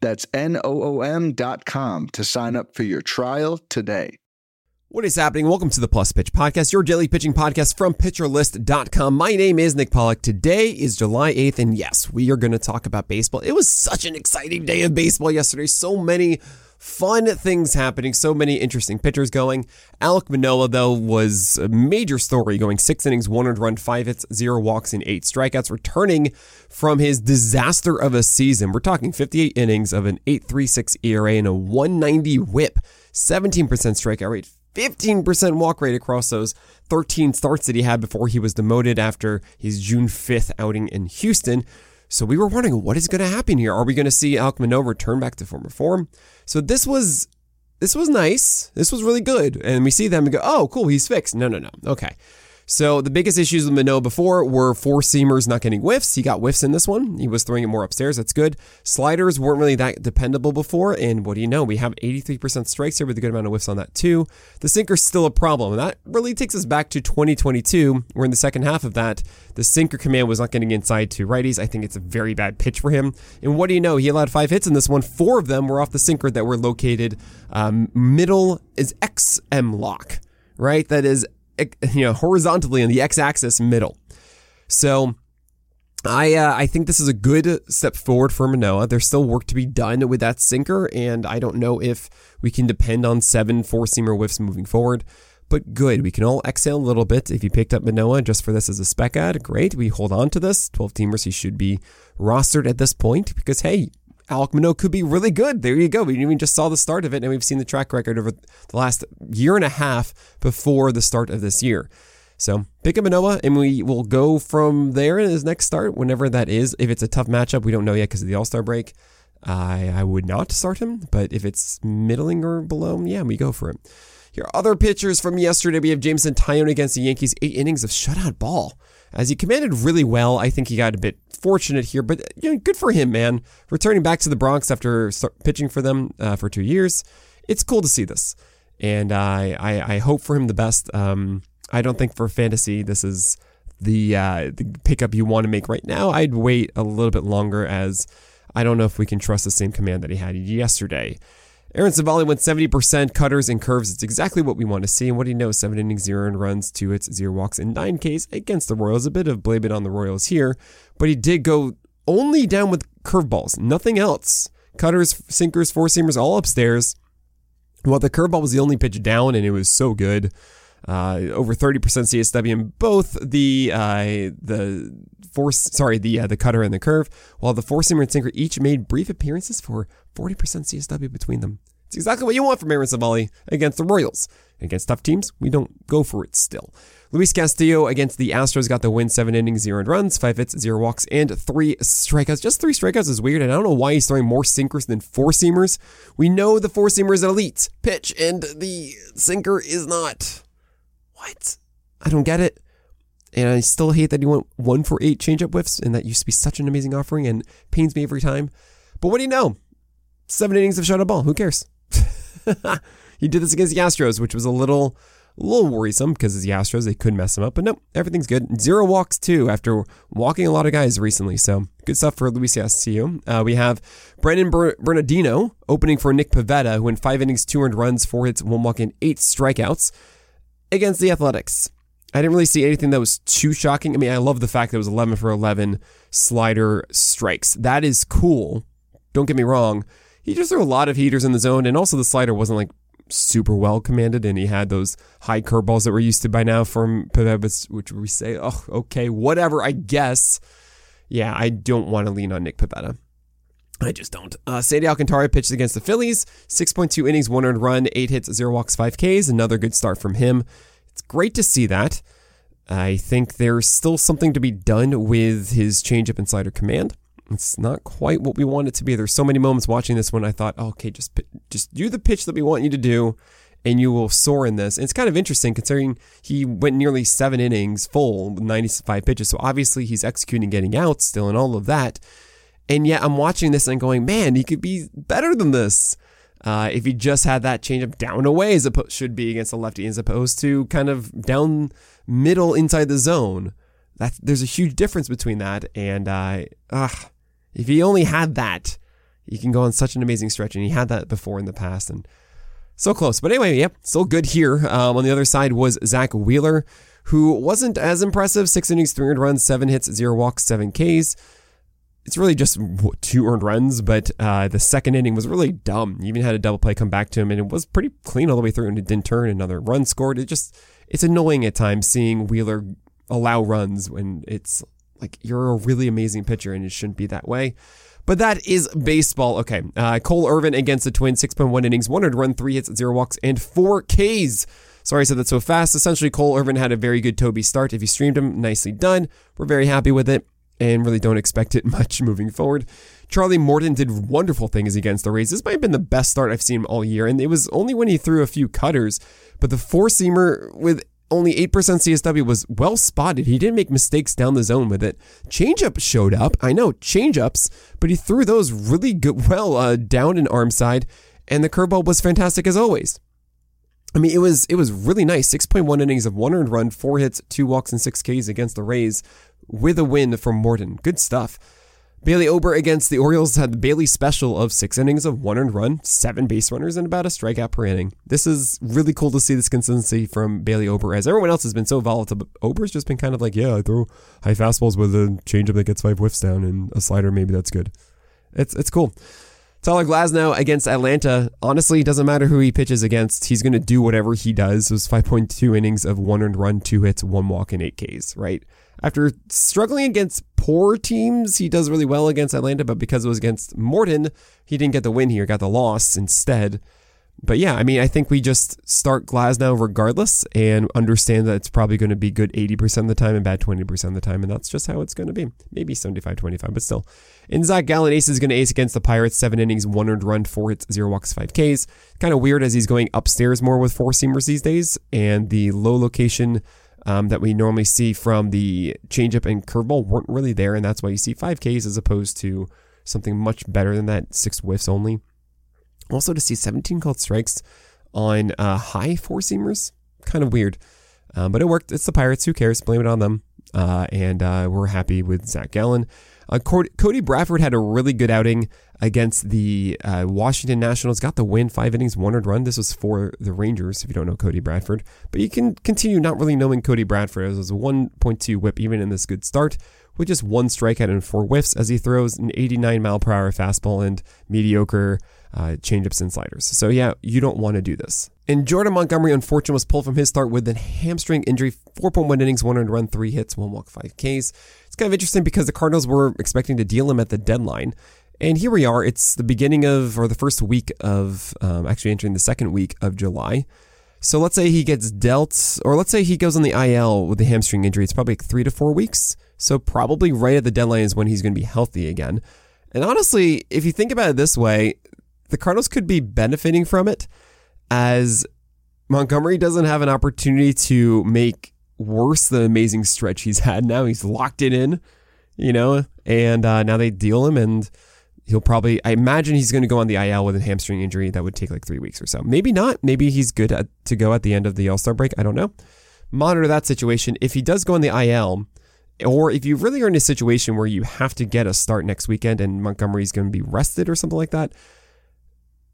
That's O M.com to sign up for your trial today. What is happening? Welcome to the Plus Pitch Podcast, your daily pitching podcast from PitcherList.com. My name is Nick Pollack. Today is July 8th, and yes, we are going to talk about baseball. It was such an exciting day of baseball yesterday. So many fun things happening, so many interesting pitchers going. Alec Manoah, though, was a major story, going six innings, one earned run, five hits, zero walks, and eight strikeouts, returning from his disaster of a season. We're talking 58 innings of an 8.36 ERA and a 190 whip, 17% strikeout rate, 15% walk rate across those 13 starts that he had before he was demoted after his June 5th outing in Houston. So we were wondering what is going to happen here. Are we going to see Manoah return back to former form? So this was this was nice. This was really good. And we see them and go, oh, cool, he's fixed. No, no, no. Okay. So the biggest issues with Manoah before were four seamers not getting whiffs. He got whiffs in this one. He was throwing it more upstairs. That's good. Sliders weren't really that dependable before. And what do you know? We have 83% strikes here with a good amount of whiffs on that too. The sinker's still a problem. And that really takes us back to 2022, where in the second half of that, the sinker command was not getting inside to righties. I think it's a very bad pitch for him. And what do you know? He allowed five hits in this one. Four of them were off the sinker that were located um, middle is XM lock right? That is you know, horizontally on the x-axis middle. So I uh, I think this is a good step forward for Manoah. There's still work to be done with that sinker, and I don't know if we can depend on seven four seamer whiffs moving forward. But good, we can all exhale a little bit. If you picked up Manoah just for this as a spec ad, great. We hold on to this. 12 teamers, he should be rostered at this point because, hey, Manoah could be really good. There you go. We even just saw the start of it, and we've seen the track record over the last year and a half before the start of this year. So pick a Manoah, and we will go from there in his next start, whenever that is. If it's a tough matchup, we don't know yet because of the All Star break. I I would not start him, but if it's middling or below, yeah, we go for it. Here are other pitchers from yesterday. We have Jameson Taillon against the Yankees, eight innings of shutout ball as he commanded really well. I think he got a bit fortunate here, but you know, good for him, man. Returning back to the Bronx after pitching for them uh, for two years, it's cool to see this, and I I, I hope for him the best. Um, I don't think for fantasy this is the uh, the pickup you want to make right now. I'd wait a little bit longer as I don't know if we can trust the same command that he had yesterday. Aaron Civale went 70% cutters and curves. It's exactly what we want to see. And what do you know? Seven innings, zero and runs, two hits, zero walks, and nine Ks against the Royals. A bit of blame it on the Royals here, but he did go only down with curveballs, nothing else. Cutters, sinkers, four seamers, all upstairs. Well, the curveball was the only pitch down, and it was so good. Uh, over 30% CSW in both the uh, the force, sorry, the uh, the cutter and the curve, while the four seamer and sinker each made brief appearances for 40% CSW between them. It's exactly what you want from Aaron Civale against the Royals. Against tough teams, we don't go for it still. Luis Castillo against the Astros got the win, seven innings, zero runs, five hits, zero walks, and three strikeouts. Just three strikeouts is weird, and I don't know why he's throwing more sinkers than four seamers. We know the four seamer is elite pitch, and the sinker is not. What? I don't get it. And I still hate that he went one for eight changeup whiffs, and that used to be such an amazing offering and pains me every time. But what do you know? Seven innings of shutout ball. Who cares? he did this against the Astros, which was a little, a little worrisome because it's the Astros. They could mess him up, but nope, everything's good. Zero walks too after walking a lot of guys recently. So good stuff for Luis Castillo. Uh, we have Brandon Ber- Bernardino opening for Nick Pivetta, who in five innings, two earned runs, four hits, one walk, and eight strikeouts against the Athletics. I didn't really see anything that was too shocking. I mean, I love the fact that it was 11 for 11 slider strikes. That is cool. Don't get me wrong. He just threw a lot of heaters in the zone, and also the slider wasn't like super well commanded, and he had those high curveballs that we're used to by now from Pivetta, which we say, oh, okay, whatever, I guess. Yeah, I don't want to lean on Nick Pivetta. I just don't. Uh, Sandy Alcantara pitched against the Phillies, 6.2 innings, one earned run, eight hits, zero walks, five Ks. Another good start from him. It's great to see that. I think there's still something to be done with his changeup and slider command. It's not quite what we want it to be. There's so many moments watching this when I thought, oh, okay, just just do the pitch that we want you to do, and you will soar in this. And it's kind of interesting considering he went nearly seven innings full, 95 pitches. So obviously he's executing, getting out still, and all of that. And yet I'm watching this and going, man, he could be better than this. Uh, if he just had that changeup down away as it should be against the lefty, as opposed to kind of down middle inside the zone. That's there's a huge difference between that. And uh, ugh, if he only had that, he can go on such an amazing stretch. And he had that before in the past, and so close. But anyway, yep, still good here. Um, on the other side was Zack Wheeler, who wasn't as impressive. Six innings, three runs, seven hits, zero walks, seven Ks it's really just two earned runs, but uh, the second inning was really dumb. You even had a double play come back to him, and it was pretty clean all the way through, and it didn't turn. Another run scored. It just it's annoying at times seeing Wheeler allow runs when it's like you're a really amazing pitcher, and it shouldn't be that way. But that is baseball. Okay, uh, Cole Irvin against the Twins, 6.1 innings, 100 run, three hits, zero walks, and four Ks. Sorry I said that so fast. Essentially, Cole Irvin had a very good Toby start. If you streamed him, nicely done. We're very happy with it and really don't expect it much moving forward. Charlie Morton did wonderful things against the Rays. This might have been the best start I've seen all year, and it was only when he threw a few cutters. But the four seamer with only 8% CSW was well spotted. He didn't make mistakes down the zone with it. Changeup showed up. I know, changeups, but he threw those really good, well uh, down and arm side, and the curveball was fantastic as always. I mean, it was it was really nice. 6.1 innings of one earned run, four hits, two walks, and six Ks against the Rays with a win from Morton. Good stuff. Bailey Ober against the Orioles had the Bailey special of six innings of one earned run, seven base runners, and about a strikeout per inning. This is really cool to see this consistency from Bailey Ober, as everyone else has been so volatile. But Ober's just been kind of like, yeah, I throw high fastballs with a changeup that gets five whiffs down and a slider. Maybe that's good. It's it's cool. Tyler Glasnow against Atlanta. Honestly, doesn't matter who he pitches against. He's going to do whatever he does. It was 5.2 innings of one earned run, two hits, one walk, and eight Ks, right? After struggling against poor teams, he does really well against Atlanta, but because it was against Morton, he didn't get the win here, got the loss instead. But yeah, I mean, I think we just start Glasnow regardless and understand that it's probably going to be good 80% of the time and bad 20% of the time. And that's just how it's going to be. Maybe 75 25, but still. And Zac Gallen ace is going to ace against the Pirates. Seven innings, one earned run, four hits, zero walks, five Ks. Kind of weird as he's going upstairs more with four seamers these days. And the low location um, that we normally see from the changeup and curveball weren't really there, and that's why you see 5Ks as opposed to something much better than that, six whiffs only. Also, to see 17 called strikes on uh, high four seamers, kind of weird. Um, but it worked. It's the Pirates. Who cares? Blame it on them. Uh, and uh, we're happy with Zac Gallen. Uh, Cody Bradford had a really good outing against the uh, Washington Nationals. Got the win, five innings, one earned run. This was for the Rangers, if you don't know Cody Bradford. But you can continue not really knowing Cody Bradford. It was a 1.2 whip even in this good start, with just one strikeout and four whiffs as he throws an 89 mile per hour fastball and mediocre uh, changeups and sliders. So yeah, you don't want to do this. And Jordan Montgomery, unfortunately, was pulled from his start with a hamstring injury. 4.1 innings, one earned run, three hits, one walk, five Ks. It's kind of interesting because the Cardinals were expecting to deal him at the deadline. And here we are. It's the beginning of, or the first week of, um, actually entering the second week of July. So let's say he gets dealt, or let's say he goes on the IL with the hamstring injury. It's probably like three to four weeks. So probably right at the deadline is when he's going to be healthy again. And honestly, if you think about it this way, the Cardinals could be benefiting from it as Montgomery doesn't have an opportunity to make worse the amazing stretch he's had now. He's locked it in, you know, and uh, now they deal him and he'll probably, I imagine he's going to go on the IL with a hamstring injury that would take like three weeks or so. Maybe not. Maybe he's good at, to go at the end of the All Star break. I don't know. Monitor that situation. If he does go on the IL, or if you really are in a situation where you have to get a start next weekend and Montgomery's going to be rested or something like that,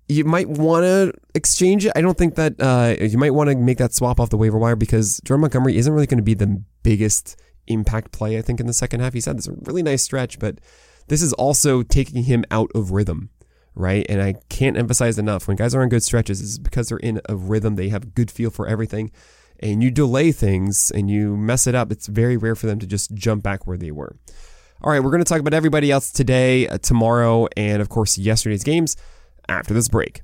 you might want to exchange it. I don't think that uh, you might want to make that swap off the waiver wire because Jordan Montgomery isn't really going to be the biggest impact play, I think, in the second half. He's had this really nice stretch, but this is also taking him out of rhythm, right? And I can't emphasize enough when guys are on good stretches, is because they're in a rhythm, they have good feel for everything. And you delay things and you mess it up, it's very rare for them to just jump back where they were. All right, we're going to talk about everybody else today, uh, tomorrow, and of course, yesterday's games after this break.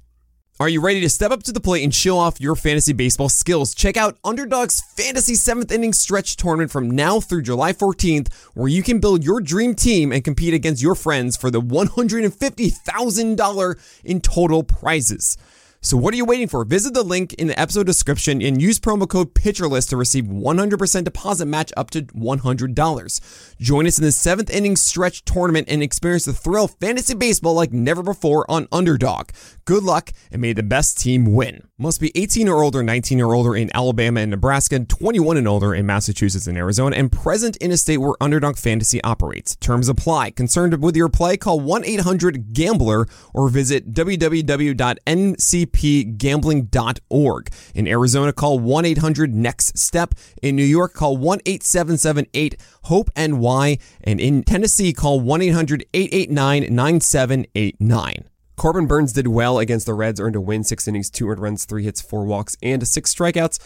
Are you ready to step up to the plate and show off your fantasy baseball skills? Check out Underdog's Fantasy 7th Inning Stretch Tournament from now through July 14th, where you can build your dream team and compete against your friends for the $150,000 in total prizes. So what are you waiting for? Visit the link in the episode description and use promo code PitcherList to receive 100% deposit match up to $100. Join us in the seventh inning stretch tournament and experience the thrill of fantasy baseball like never before on Underdog. Good luck and may the best team win. Must be 18 or older, 19 or older in Alabama and Nebraska, 21 and older in Massachusetts and Arizona, and present in a state where Underdog Fantasy operates. Terms apply. Concerned with your play? Call 1-800-GAMBLER or visit www.ncpgambling.org. In Arizona, call 1-800-NEXT-STEP. In New York, call 1-8778-HOPE-NY. And in Tennessee, call 1-800-889-9789. Corbin Burnes did well against the Reds, earned a win, six innings, two earned runs, three hits, four walks, and six strikeouts.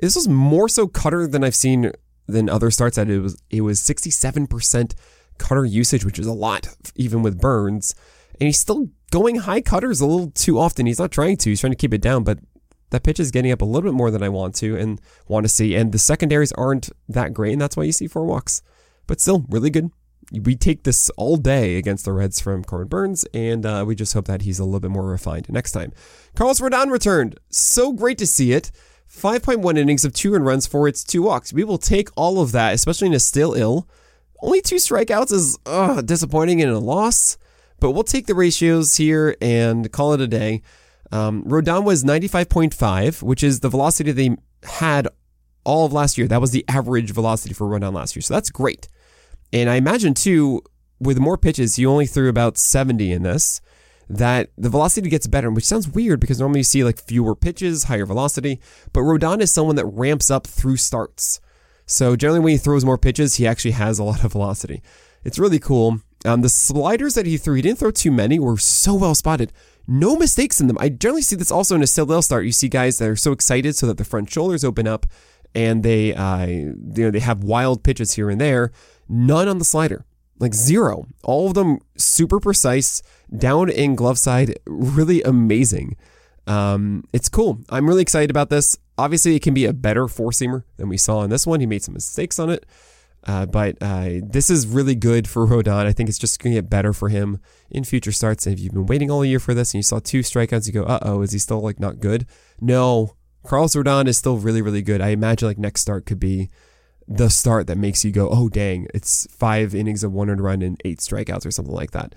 This was more so cutter than I've seen than other starts. That it was it was 67% cutter usage, which is a lot even with Burnes, and he's still going high cutters a little too often. He's not trying to; he's trying to keep it down, but that pitch is getting up a little bit more than I want to and want to see. And the secondaries aren't that great, and that's why you see four walks. But still, really good we take this all day against the Reds from Corbin Burnes, and uh, we just hope that he's a little bit more refined next time. Carlos Rodon returned. So great to see it. 5.1 innings of two and runs for its two walks. We will take all of that, especially in a still ill. Only two strikeouts is ugh, disappointing in a loss, but we'll take the ratios here and call it a day. Um, Rodon was 95.5, which is the velocity they had all of last year. That was the average velocity for Rodon last year, so that's great. And I imagine too, with more pitches, you only threw about 70 in this, that the velocity gets better, which sounds weird because normally you see like fewer pitches, higher velocity. But Rodon is someone that ramps up through starts. So generally when he throws more pitches, he actually has a lot of velocity. It's really cool. Um, the sliders that he threw, he didn't throw too many, were so well spotted. No mistakes in them. I generally see this also in a still start. You see guys that are so excited so that the front shoulders open up and they uh, you know they have wild pitches here and there None on the slider. Like zero. All of them super precise, down in glove side, really amazing. Um, it's cool. I'm really excited about this. Obviously, it can be a better four seamer than we saw in this one. He made some mistakes on it. Uh, but uh, this is really good for Rodon. I think it's just going to get better for him in future starts. And if you've been waiting all year for this and you saw two strikeouts, you go, uh oh, is he still like not good? No, Carlos Rodon is still really, really good. I imagine like next start could be the start that makes you go, oh dang, it's five innings of one run and eight strikeouts or something like that.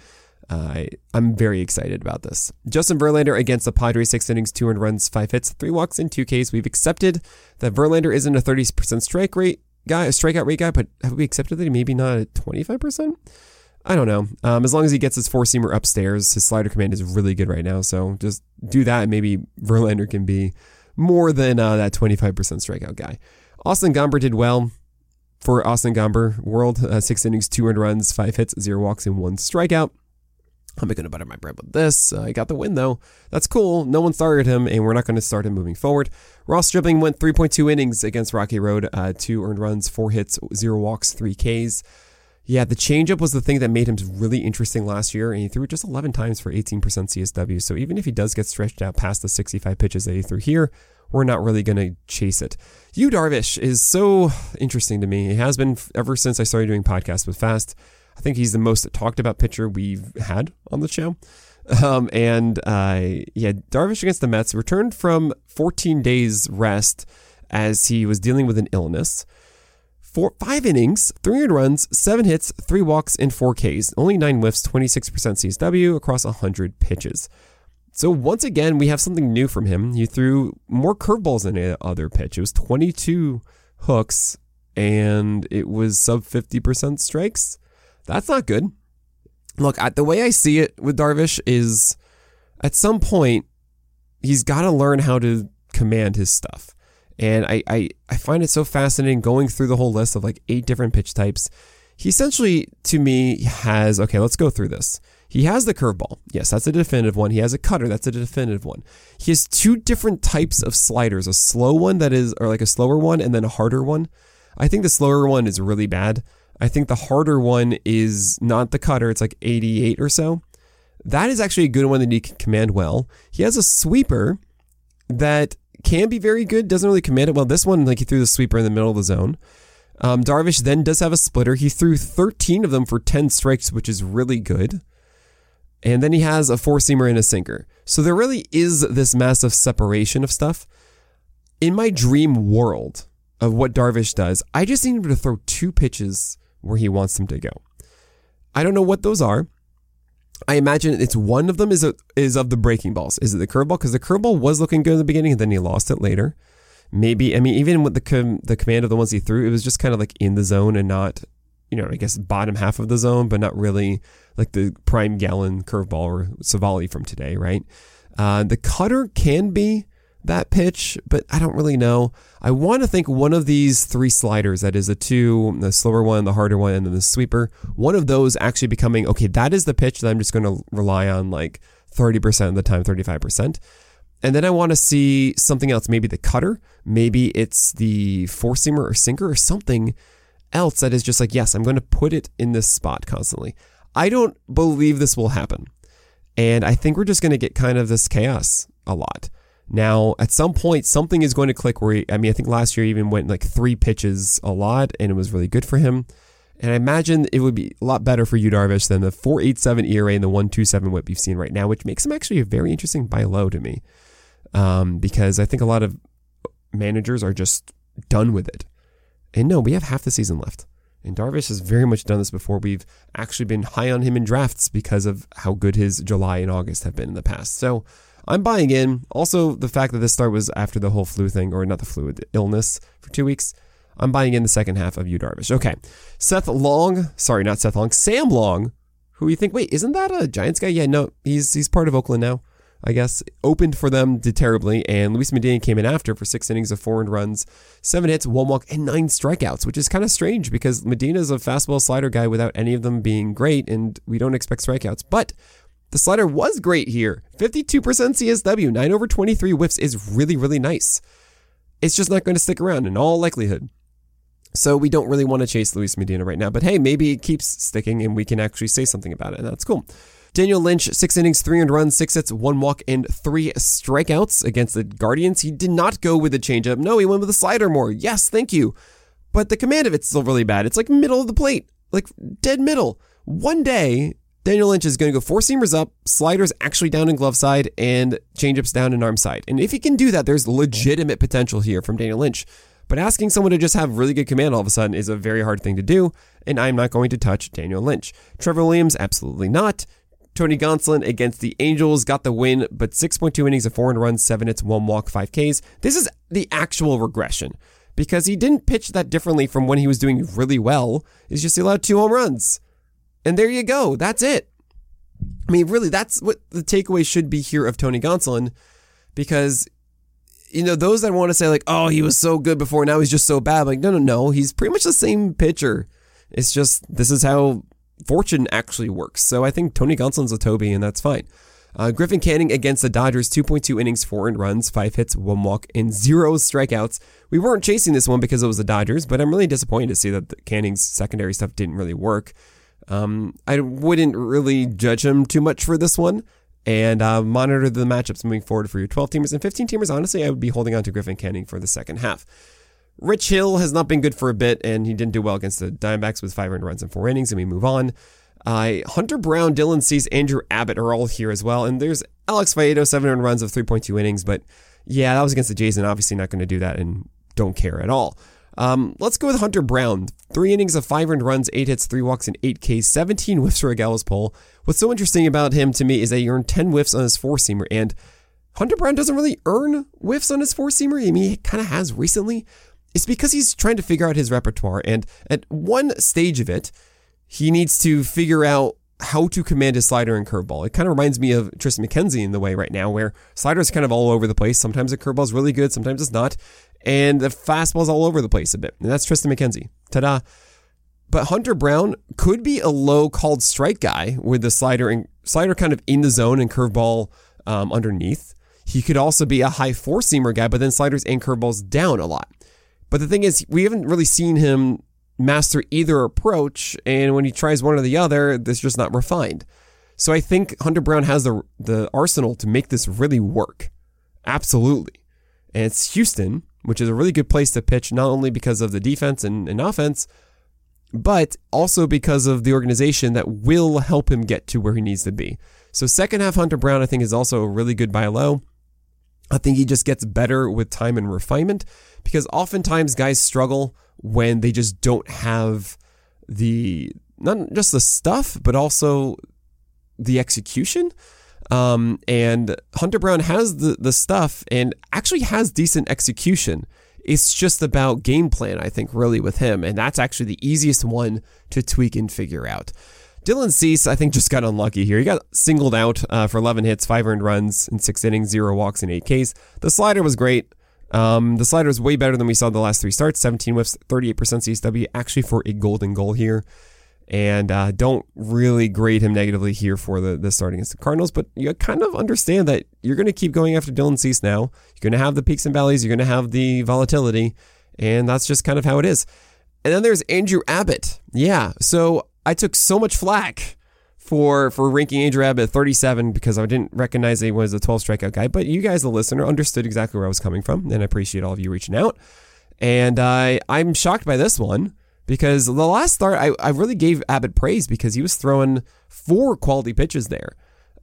Uh, I'm very excited about this. Justin Verlander against the Padres, six innings, two runs, five hits, three walks, and two Ks. We've accepted that Verlander isn't a 30% strike rate guy, a strikeout rate guy, but have we accepted that he maybe not at 25%? I don't know. Um, as long as he gets his four seamer upstairs, his slider command is really good right now. So just do that, and maybe Verlander can be more than uh, that 25% strikeout guy. Austin Gomber did well for Austin Gomber. World, uh, six innings, two earned runs, five hits, zero walks, and one strikeout. I'm going to butter my bread with this. Uh, I got the win though. That's cool. No one started him, and we're not going to start him moving forward. Ross Stripling went 3.2 innings against Rocky Road, uh, two earned runs, four hits, zero walks, three Ks. Yeah, the changeup was the thing that made him really interesting last year, and he threw it just 11 times for 18% CSW. So even if he does get stretched out past the 65 pitches that he threw here, we're not really going to chase it. Yu Darvish is so interesting to me. He has been ever since I started doing podcasts with Fast. I think he's the most talked about pitcher we've had on the show. Um, and uh, yeah, Darvish against the Mets returned from 14 days rest as he was dealing with an illness. Four, five innings, three runs, seven hits, three walks, and four Ks. Only nine whiffs, 26% CSW across 100 pitches. So once again, we have something new from him. He threw more curveballs than any other pitch. It was 22 hooks and it was sub 50% strikes. That's not good. Look, at the way I see it with Darvish is at some point, he's got to learn how to command his stuff. And I, I, I find it so fascinating going through the whole list of like eight different pitch types. He essentially, to me, has okay, let's go through this. He has the curveball. Yes, that's a definitive one. He has a cutter. That's a definitive one. He has two different types of sliders a slow one that is, or like a slower one, and then a harder one. I think the slower one is really bad. I think the harder one is not the cutter, it's like 88 or so. That is actually a good one that he can command well. He has a sweeper that can be very good, doesn't really command it well. This one, like he threw the sweeper in the middle of the zone. Um, Darvish then does have a splitter. He threw 13 of them for 10 strikes, which is really good. And then he has a four seamer and a sinker. So there really is this massive separation of stuff. In my dream world of what Darvish does, I just need him to throw two pitches where he wants them to go. I don't know what those are. I imagine it's one of them is a, is of the breaking balls. Is it the curveball? Because the curveball was looking good in the beginning, and then he lost it later. Maybe I mean even with the com- the command of the ones he threw, it was just kind of like in the zone and not, you know, I guess bottom half of the zone, but not really like the prime Gallen curveball or Civale from today, right? Uh, the cutter can be that pitch, but I don't really know. I want to think one of these three sliders, that is the two, the slower one, the harder one, and then the sweeper, one of those actually becoming, okay, that is the pitch that I'm just going to rely on like 30% of the time, 35%. And then I want to see something else, maybe the cutter, maybe it's the four seamer or sinker or something else that is just like, yes, I'm going to put it in this spot constantly. I don't believe this will happen. And I think we're just going to get kind of this chaos a lot. Now, at some point, something is going to click where, he, I mean, I think last year he even went like three pitches a lot and it was really good for him. And I imagine it would be a lot better for you, Darvish, than the 4.87 ERA and the 127 whip you've seen right now, which makes him actually a very interesting buy low to me. Um, because I think a lot of managers are just done with it. And no, we have half the season left. And Darvish has very much done this before. We've actually been high on him in drafts because of how good his July and August have been in the past. So I'm buying in. Also, the fact that this start was after the whole flu thing, or not the flu, the illness for two weeks. I'm buying in the second half of Yu Darvish. Okay. Seth Long, sorry, not Seth Long, Sam Long, who you think, wait, isn't that a Giants guy? Yeah, no, he's he's part of Oakland now. I guess, opened for them, did terribly, and Luis Medina came in after for six innings of four and runs, seven hits, one walk, and nine strikeouts, which is kind of strange because Medina is a fastball slider guy without any of them being great, and we don't expect strikeouts. But the slider was great here. 52% CSW, 9 over 23 whiffs is really, really nice. It's just not going to stick around in all likelihood. So we don't really want to chase Luis Medina right now, but hey, maybe it keeps sticking and we can actually say something about it, and that's cool. Daniel Lynch, six innings, three and runs, six hits, one walk, and three strikeouts against the Guardians. He did not go with the changeup. No, he went with the slider more. Yes, thank you. But the command of it's still really bad. It's like middle of the plate, like dead middle. One day, Daniel Lynch is going to go four seamers up, sliders actually down in glove side, and changeups down in arm side. And if he can do that, there's legitimate potential here from Daniel Lynch. But asking someone to just have really good command all of a sudden is a very hard thing to do, and I'm not going to touch Daniel Lynch. Trevor Williams, absolutely not. Tony Gonsolin against the Angels got the win, but 6.2 innings of four and runs, seven hits, one walk, five Ks. This is the actual regression because he didn't pitch that differently from when he was doing really well. He's just allowed two home runs. And there you go. That's it. I mean, really, that's what the takeaway should be here of Tony Gonsolin because, you know, those that want to say, like, oh, he was so good before, now he's just so bad. Like, no, no, no. He's pretty much the same pitcher. It's just, this is how fortune actually works. So I think Tony Gonsolin's a Toby, and that's fine. Uh, Griffin Canning against the Dodgers, 2.2 innings, four runs, five hits, one walk, and zero strikeouts. We weren't chasing this one because it was the Dodgers, but I'm really disappointed to see that Canning's secondary stuff didn't really work. Um, I wouldn't really judge him too much for this one. And uh, monitor the matchups moving forward for your 12 teamers and 15 teamers. Honestly, I would be holding on to Griffin Canning for the second half. Rich Hill has not been good for a bit, and he didn't do well against the Diamondbacks with five earned runs in four innings, and we move on. Uh, Hunter Brown, Dylan Cease, Andrew Abbott are all here as well, and there's Alex Faedo, seven earned runs of 3.2 innings, but yeah, that was against the Jays, and obviously not going to do that, and don't care at all. Um, let's go with Hunter Brown. Three innings of five earned runs, eight hits, three walks, and eight Ks, 17 whiffs for a gallows pole. What's so interesting about him to me is that he earned 10 whiffs on his four seamer, and Hunter Brown doesn't really earn whiffs on his four seamer. I mean, he kind of has recently, it's because he's trying to figure out his repertoire. And at one stage of it, he needs to figure out how to command his slider and curveball. It kind of reminds me of Tristan McKenzie in the way right now, where slider's kind of all over the place. Sometimes the curveball's really good, sometimes it's not. And the fastball's all over the place a bit. And that's Tristan McKenzie. Ta da. But Hunter Brown could be a low called strike guy with the slider and slider kind of in the zone and curveball um, underneath. He could also be a high four seamer guy, but then sliders and curveballs down a lot. But the thing is, we haven't really seen him master either approach, and when he tries one or the other, it's just not refined. So I think Hunter Brown has the the arsenal to make this really work. Absolutely. And it's Houston, which is a really good place to pitch, not only because of the defense and, and offense, but also because of the organization that will help him get to where he needs to be. So second half Hunter Brown, I think, is also a really good buy low. I think he just gets better with time and refinement because oftentimes guys struggle when they just don't have the not just the stuff, but also the execution. Um, and Hunter Brown has the, the stuff and actually has decent execution. It's just about game plan, I think, really with him. And that's actually the easiest one to tweak and figure out. Dylan Cease, I think, just got unlucky here. He got singled out uh, for 11 hits, five earned runs in six innings, zero walks, and eight Ks. The slider was great. Um, the slider was way better than we saw in the last three starts 17 whiffs, 38% CSW, actually for a golden goal here and uh, don't really grade him negatively here for the, the starting against the Cardinals. But you kind of understand that you're going to keep going after Dylan Cease now. You're going to have the peaks and valleys. You're going to have the volatility, and that's just kind of how it is. And then there's Andrew Abbott. Yeah, so I took so much flack for for ranking Andrew Abbott at 37 because I didn't recognize he was a 12 strikeout guy. But you guys, the listener, understood exactly where I was coming from, and I appreciate all of you reaching out. And I I'm shocked by this one because the last start, I, I really gave Abbott praise because he was throwing four quality pitches there.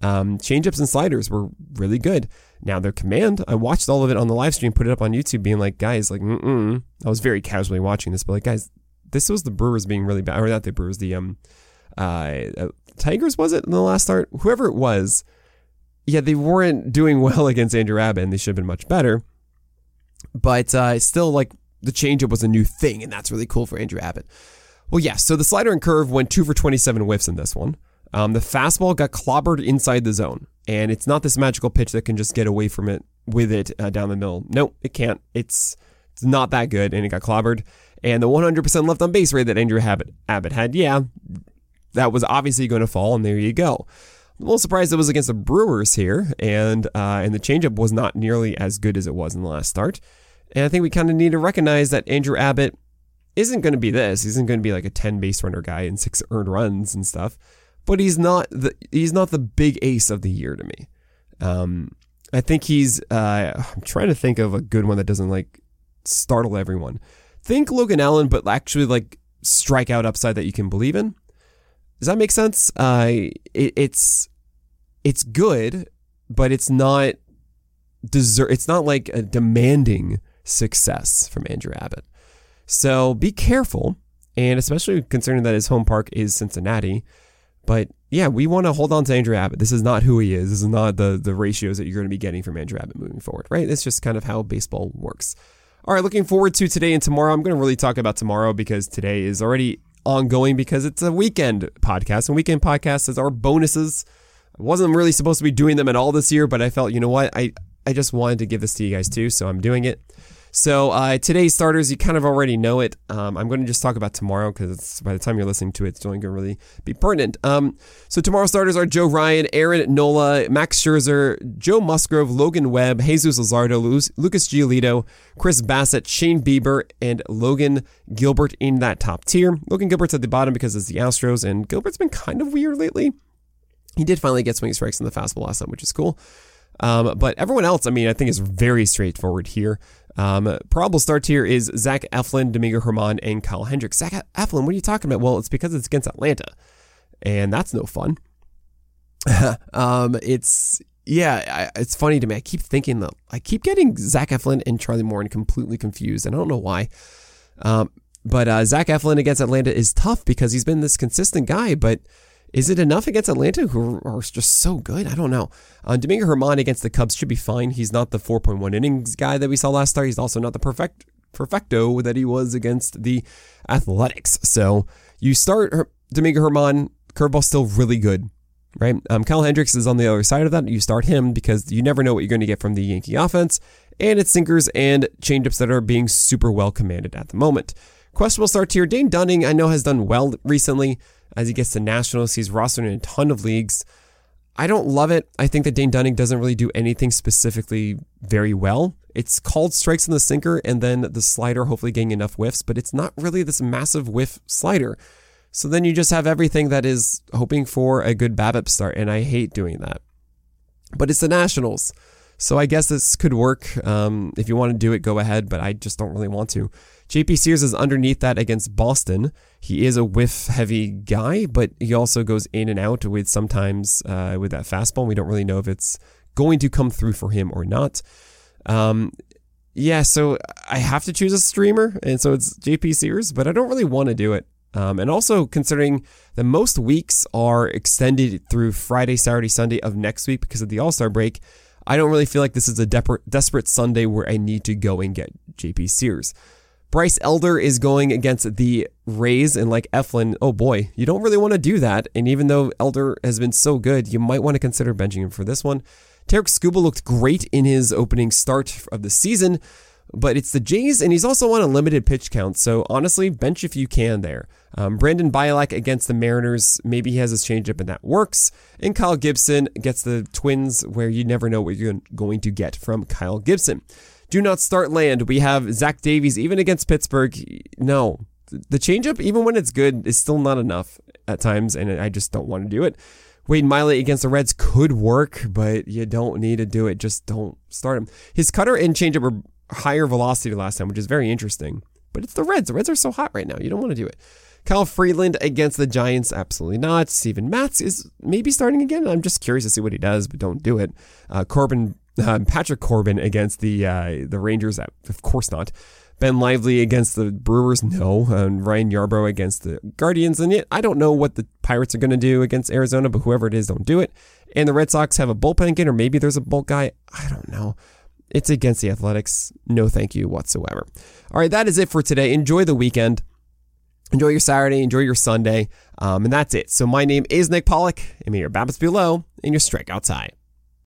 Um, changeups and sliders were really good. Now their command, I watched all of it on the live stream, put it up on YouTube, being like, guys, like, mm I was very casually watching this, but like, guys, this was the Brewers being really bad, or not the Brewers, the um, uh, uh, Tigers was it in the last start? Whoever it was, yeah, they weren't doing well against Andrew Abbott, and they should have been much better. But uh, still, like the changeup was a new thing, and that's really cool for Andrew Abbott. Well, yeah, so the slider and curve went two for 27 whiffs in this one. Um, the fastball got clobbered inside the zone, and it's not this magical pitch that can just get away from it with it uh, down the middle. No, it can't. It's it's not that good, and it got clobbered. And the 100% left on base rate that Andrew Abbott, Abbott had, yeah, that was obviously going to fall, and there you go. I'm a little surprised it was against the Brewers here, and uh, and the changeup was not nearly as good as it was in the last start. And I think we kind of need to recognize that Andrew Abbott isn't going to be this. He isn't going to be like a 10 base runner guy and six earned runs and stuff. But he's not the he's not the big ace of the year to me. Um, I think he's. Uh, I'm trying to think of a good one that doesn't like startle everyone. Think Logan Allen, but actually like strike out upside that you can believe in. Does that make sense? Uh, it, it's it's good, but it's not deserve. It's not like a demanding success from Andrew Abbott. So be careful, and especially concerning that his home park is Cincinnati. But yeah, we want to hold on to Andrew Abbott. This is not who he is. This is not the, the ratios that you're going to be getting from Andrew Abbott moving forward, right? It's just kind of how baseball works. All right, looking forward to today and tomorrow. I'm going to really talk about tomorrow because today is already ongoing because it's a weekend podcast, and weekend podcasts our bonuses. I wasn't really supposed to be doing them at all this year, but I felt, you know what? I, I just wanted to give this to you guys too, so I'm doing it. So uh, today's starters, you kind of already know it. Um, I'm going to just talk about tomorrow because by the time you're listening to it, it's only going to really be pertinent. Um, so tomorrow's starters are Joe Ryan, Aaron Nola, Max Scherzer, Joe Musgrove, Logan Webb, Jesus Luzardo, Lucas Giolito, Chris Bassitt, Shane Bieber, and Logan Gilbert in that top tier. Logan Gilbert's at the bottom because it's the Astros, and Gilbert's been kind of weird lately. He did finally get swing strikes in the fastball last time, which is cool. Um, but everyone else, I mean, I think is very straightforward here. Um, probable start here is Zach Eflin, Domingo Germán, and Kyle Hendricks. Zach Eflin, what are you talking about? Well, it's because it's against Atlanta, and that's no fun. um, it's yeah, I, it's funny to me. I keep thinking that I keep getting Zach Eflin and Charlie Morton completely confused, and I don't know why. Um, but uh, Zach Eflin against Atlanta is tough because he's been this consistent guy, but is it enough against Atlanta, who are just so good? I don't know. Uh, Domingo Germán against the Cubs should be fine. He's not the 4.1 innings guy that we saw last start. He's also not the perfect perfecto that he was against the Athletics. So you start Domingo Germán. curveball still really good, right? Um, Kyle Hendricks is on the other side of that. You start him because you never know what you're going to get from the Yankee offense, and it's sinkers and changeups that are being super well commanded at the moment. Questionable start here. Dane Dunning, I know, has done well recently as he gets to nationals. He's rostered in a ton of leagues. I don't love it. I think that Dane Dunning doesn't really do anything specifically very well. It's called strikes in the sinker and then the slider hopefully getting enough whiffs, but it's not really this massive whiff slider. So then you just have everything that is hoping for a good BABIP start, and I hate doing that. But it's the Nationals. So I guess this could work. Um, if you want to do it, go ahead, but I just don't really want to. JP Sears is underneath that against Boston. He is a whiff heavy guy, but he also goes in and out with sometimes uh, with that fastball. We don't really know if it's going to come through for him or not. Um, yeah, so I have to choose a streamer, and so it's JP Sears, but I don't really want to do it. Um, and also considering that most weeks are extended through Friday, Saturday, Sunday of next week because of the All Star break, I don't really feel like this is a desperate Sunday where I need to go and get JP Sears. Bryce Elder is going against the Rays and like Eflin. Oh boy, you don't really want to do that. And even though Elder has been so good, you might want to consider benching him for this one. Tarik Skubal looked great in his opening start of the season, but it's the Jays, and he's also on a limited pitch count. So honestly, bench if you can there. Um, Brandon Bielak against the Mariners, maybe he has his changeup and that works. And Kyle Gibson gets the Twins, where you never know what you're going to get from Kyle Gibson. Do not start land. We have Zach Davies, even against Pittsburgh. No, the changeup, even when it's good, is still not enough at times, and I just don't want to do it. Wade Miley against the Reds could work, but you don't need to do it. Just don't start him. His cutter and changeup were higher velocity last time, which is very interesting. But it's the Reds. The Reds are so hot right now. You don't want to do it. Kyle Freeland against the Giants, absolutely not. Steven Matz is maybe starting again. I'm just curious to see what he does, but don't do it. Uh, Corbin, uh, Patrick Corbin against the uh, the Rangers, of course not. Ben Lively against the Brewers, no. And Ryan Yarbrough against the Guardians, and yet I don't know what the Pirates are going to do against Arizona, but whoever it is, don't do it. And the Red Sox have a bullpen again, or maybe there's a bulk guy. I don't know. It's against the Athletics. No, thank you whatsoever. All right, that is it for today. Enjoy the weekend. Enjoy your Saturday. Enjoy your Sunday. Um, and that's it. So my name is Nick Pollack, and may your BABIPs below and your strikeouts high.